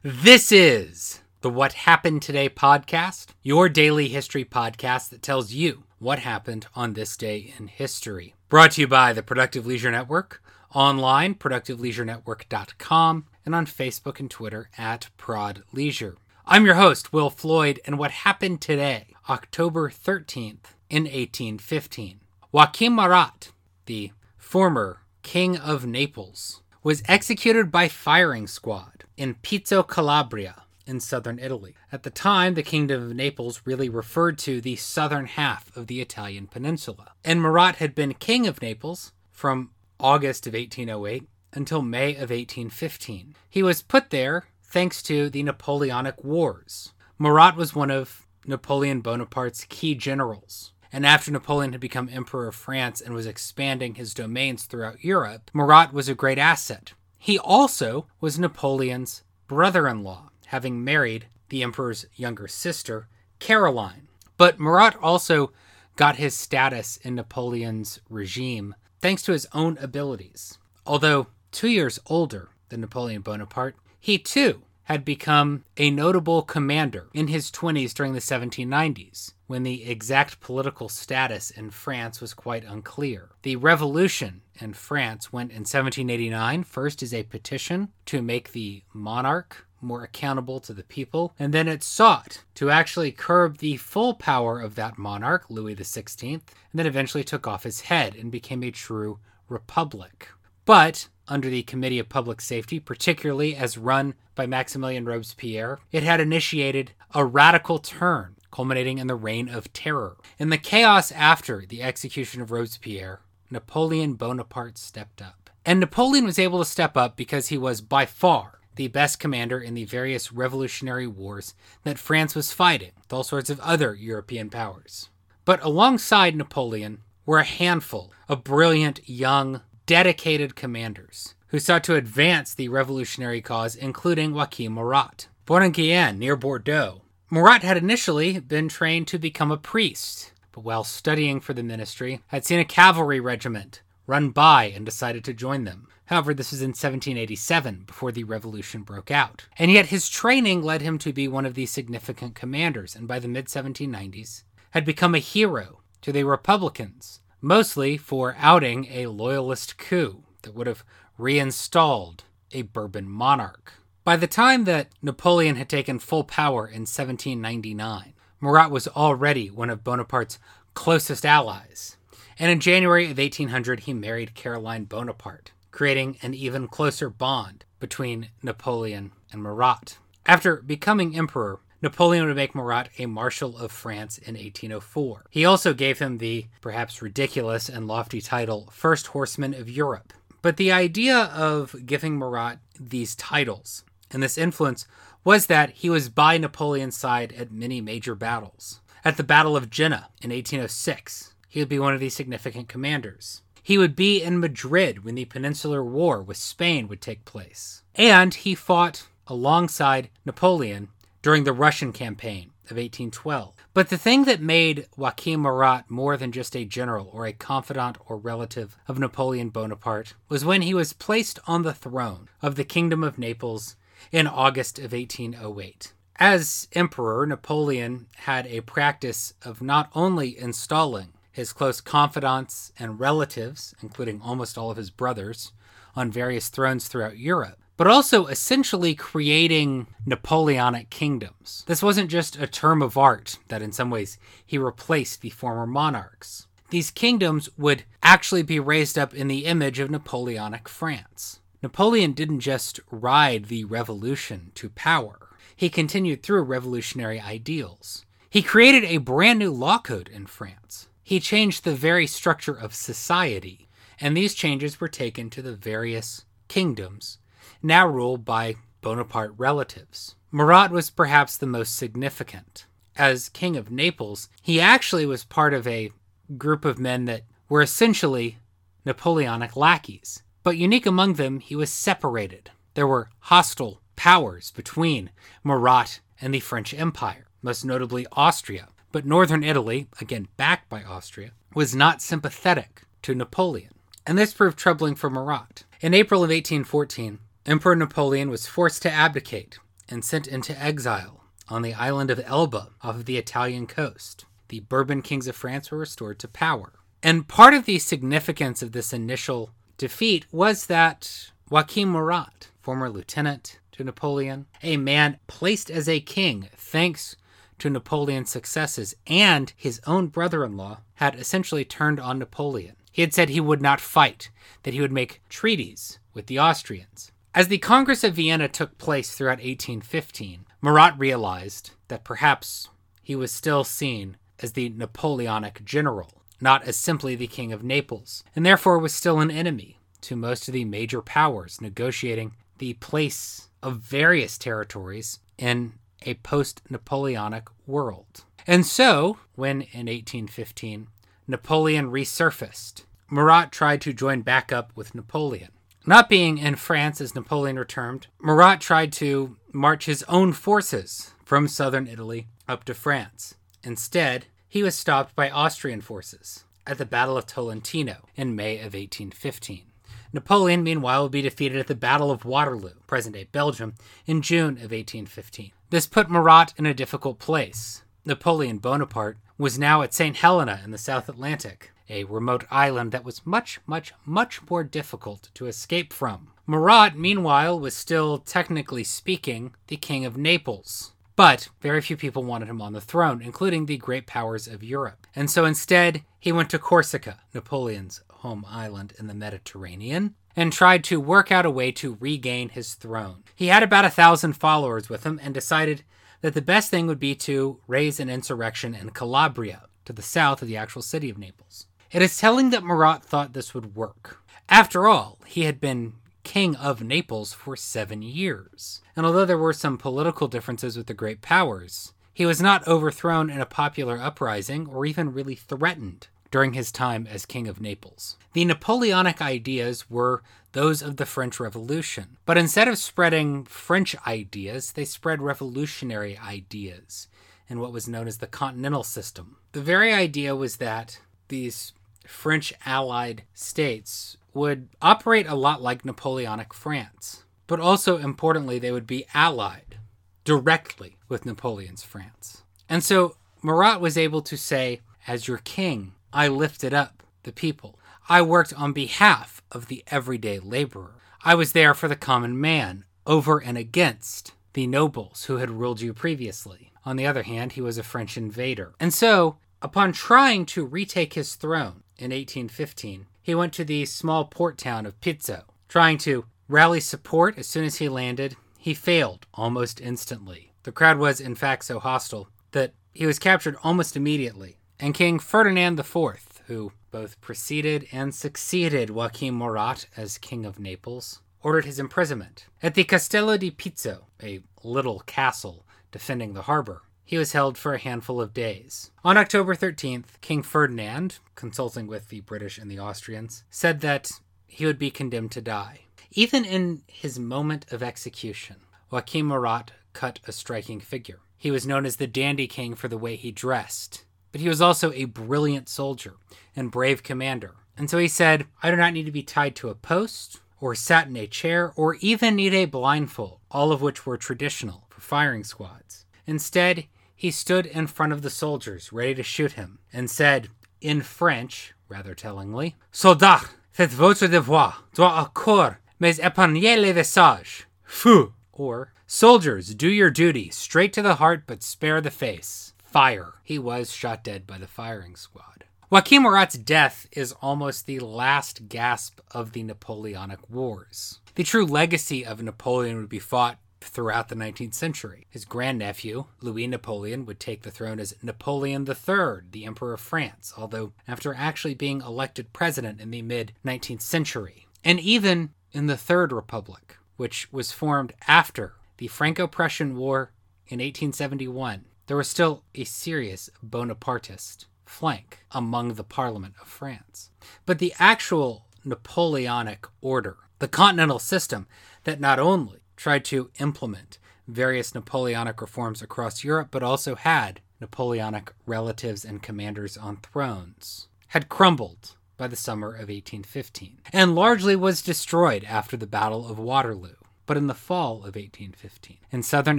This is the What Happened Today podcast, your daily history podcast that tells you what happened on this day in history. Brought to you by the Productive Leisure Network, online, productiveleisurenetwork.com, and on Facebook and Twitter at Prod Leisure. I'm your host, Will Floyd, and what happened today, October 13th, in 1815. Joachim Murat, the former King of Naples, was executed by firing squad in Pizzo Calabria in southern Italy. At the time, the Kingdom of Naples really referred to the southern half of the Italian peninsula. And Murat had been King of Naples from August of 1808 until May of 1815. He was put there thanks to the Napoleonic Wars. Murat was one of Napoleon Bonaparte's key generals. And after Napoleon had become Emperor of France and was expanding his domains throughout Europe, Murat was a great asset. He also was Napoleon's brother in law, having married the Emperor's younger sister, Caroline. But Murat also got his status in Napoleon's regime thanks to his own abilities. Although two years older than Napoleon Bonaparte, he too had become a notable commander in his 20s during the 1790s, when the exact political status in France was quite unclear. The revolution in France went in 1789 first as a petition to make the monarch more accountable to the people, and then it sought to actually curb the full power of that monarch, Louis XVI, and then eventually took off his head and became a true republic. But under the Committee of Public Safety, particularly as run by Maximilien Robespierre, it had initiated a radical turn, culminating in the Reign of Terror. In the chaos after the execution of Robespierre, Napoleon Bonaparte stepped up. And Napoleon was able to step up because he was by far the best commander in the various revolutionary wars that France was fighting with all sorts of other European powers. But alongside Napoleon were a handful of brilliant, young, dedicated commanders who sought to advance the revolutionary cause, including Joachim Murat. Born in Guyenne, near Bordeaux, Murat had initially been trained to become a priest, but while studying for the ministry, had seen a cavalry regiment run by and decided to join them. However, this was in 1787 before the revolution broke out. And yet his training led him to be one of the significant commanders, and by the mid 1790s had become a hero to the Republicans, mostly for outing a loyalist coup that would have reinstalled a Bourbon monarch. By the time that Napoleon had taken full power in 1799, Murat was already one of Bonaparte's closest allies. And in January of 1800, he married Caroline Bonaparte, creating an even closer bond between Napoleon and Murat. After becoming emperor, Napoleon would make Murat a Marshal of France in 1804. He also gave him the perhaps ridiculous and lofty title First Horseman of Europe. But the idea of giving Murat these titles and this influence was that he was by Napoleon's side at many major battles. At the Battle of Jena in 1806, he would be one of the significant commanders. He would be in Madrid when the Peninsular War with Spain would take place. And he fought alongside Napoleon during the Russian campaign of 1812. But the thing that made Joachim Murat more than just a general or a confidant or relative of Napoleon Bonaparte was when he was placed on the throne of the Kingdom of Naples in August of 1808. As emperor, Napoleon had a practice of not only installing his close confidants and relatives, including almost all of his brothers, on various thrones throughout Europe, but also essentially creating Napoleonic kingdoms. This wasn't just a term of art that in some ways he replaced the former monarchs. These kingdoms would actually be raised up in the image of Napoleonic France. Napoleon didn't just ride the revolution to power, he continued through revolutionary ideals. He created a brand new law code in France. He changed the very structure of society, and these changes were taken to the various kingdoms, now ruled by Bonaparte relatives. Murat was perhaps the most significant. As King of Naples, he actually was part of a group of men that were essentially Napoleonic lackeys. But unique among them, he was separated. There were hostile powers between Murat and the French Empire, most notably Austria. But northern Italy, again backed by Austria, was not sympathetic to Napoleon. And this proved troubling for Murat. In April of 1814, Emperor Napoleon was forced to abdicate and sent into exile on the island of Elba off of the Italian coast. The Bourbon kings of France were restored to power. And part of the significance of this initial defeat was that Joachim Murat, former lieutenant to Napoleon, a man placed as a king thanks to Napoleon's successes, and his own brother in law had essentially turned on Napoleon. He had said he would not fight, that he would make treaties with the Austrians. As the Congress of Vienna took place throughout 1815, Murat realized that perhaps he was still seen as the Napoleonic general, not as simply the King of Naples, and therefore was still an enemy to most of the major powers negotiating the place of various territories in a post Napoleonic world. And so, when in 1815 Napoleon resurfaced, Murat tried to join back up with Napoleon. Not being in France as Napoleon returned, Murat tried to march his own forces from southern Italy up to France. Instead, he was stopped by Austrian forces at the Battle of Tolentino in May of 1815. Napoleon, meanwhile, would be defeated at the Battle of Waterloo, present day Belgium, in June of 1815. This put Murat in a difficult place. Napoleon Bonaparte was now at St. Helena in the South Atlantic, a remote island that was much, much, much more difficult to escape from. Murat, meanwhile, was still, technically speaking, the King of Naples. But very few people wanted him on the throne, including the great powers of Europe. And so instead, he went to Corsica, Napoleon's home island in the Mediterranean, and tried to work out a way to regain his throne. He had about a thousand followers with him and decided that the best thing would be to raise an insurrection in Calabria, to the south of the actual city of Naples. It is telling that Murat thought this would work. After all, he had been king of Naples for seven years. And although there were some political differences with the great powers, he was not overthrown in a popular uprising or even really threatened during his time as King of Naples. The Napoleonic ideas were those of the French Revolution, but instead of spreading French ideas, they spread revolutionary ideas in what was known as the Continental System. The very idea was that these French allied states would operate a lot like Napoleonic France, but also importantly, they would be allied directly with Napoleon's France. And so Murat was able to say, as your king, I lifted up the people. I worked on behalf of the everyday laborer. I was there for the common man, over and against the nobles who had ruled you previously. On the other hand, he was a French invader. And so, upon trying to retake his throne in 1815, he went to the small port town of Pizzo. Trying to rally support as soon as he landed, he failed almost instantly. The crowd was, in fact, so hostile that he was captured almost immediately and King Ferdinand IV, who both preceded and succeeded Joachim Murat as King of Naples, ordered his imprisonment. At the Castello di Pizzo, a little castle defending the harbor, he was held for a handful of days. On October 13th, King Ferdinand, consulting with the British and the Austrians, said that he would be condemned to die. Even in his moment of execution, Joachim Murat cut a striking figure. He was known as the Dandy King for the way he dressed, but he was also a brilliant soldier and brave commander. And so he said, I do not need to be tied to a post, or sat in a chair, or even need a blindfold, all of which were traditional for firing squads. Instead, he stood in front of the soldiers, ready to shoot him, and said, in French, rather tellingly, Soldat, faites votre devoir, droit au corps, mais épargnez les visages. Feu! Or, Soldiers, do your duty, straight to the heart, but spare the face fire. He was shot dead by the firing squad. Joachim Murat's death is almost the last gasp of the Napoleonic Wars. The true legacy of Napoleon would be fought throughout the 19th century. His grandnephew, Louis Napoleon, would take the throne as Napoleon III, the Emperor of France, although after actually being elected president in the mid 19th century. And even in the Third Republic, which was formed after the Franco Prussian War in 1871, there was still a serious Bonapartist flank among the Parliament of France. But the actual Napoleonic order, the continental system that not only tried to implement various Napoleonic reforms across Europe, but also had Napoleonic relatives and commanders on thrones, had crumbled by the summer of 1815, and largely was destroyed after the Battle of Waterloo. but in the fall of 1815. In southern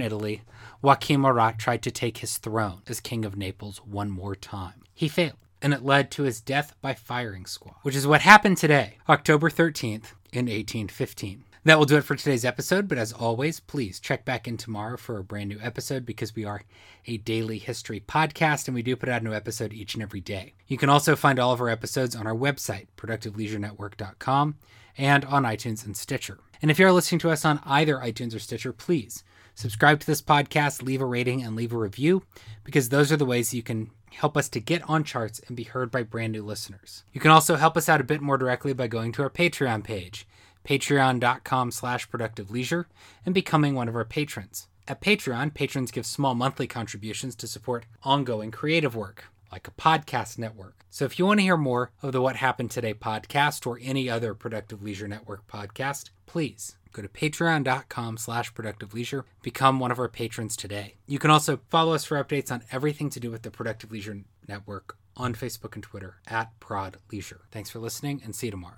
Italy, Joachim Murat tried to take his throne as King of Naples one more time. He failed, and it led to his death by firing squad, which is what happened today, October 13th, in 1815. That will do it for today's episode, but as always, please check back in tomorrow for a brand new episode because we are a daily history podcast and we do put out a new episode each and every day. You can also find all of our episodes on our website, productiveleisurenetwork.com, and on iTunes and Stitcher. And if you're listening to us on either iTunes or Stitcher, please subscribe to this podcast, leave a rating, and leave a review because those are the ways you can help us to get on charts and be heard by brand new listeners. You can also help us out a bit more directly by going to our Patreon page patreon.com slash productive leisure and becoming one of our patrons. At Patreon, patrons give small monthly contributions to support ongoing creative work, like a podcast network. So if you want to hear more of the What Happened Today podcast or any other Productive Leisure Network podcast, please go to patreon.com slash productive leisure become one of our patrons today you can also follow us for updates on everything to do with the productive leisure network on facebook and twitter at prod leisure thanks for listening and see you tomorrow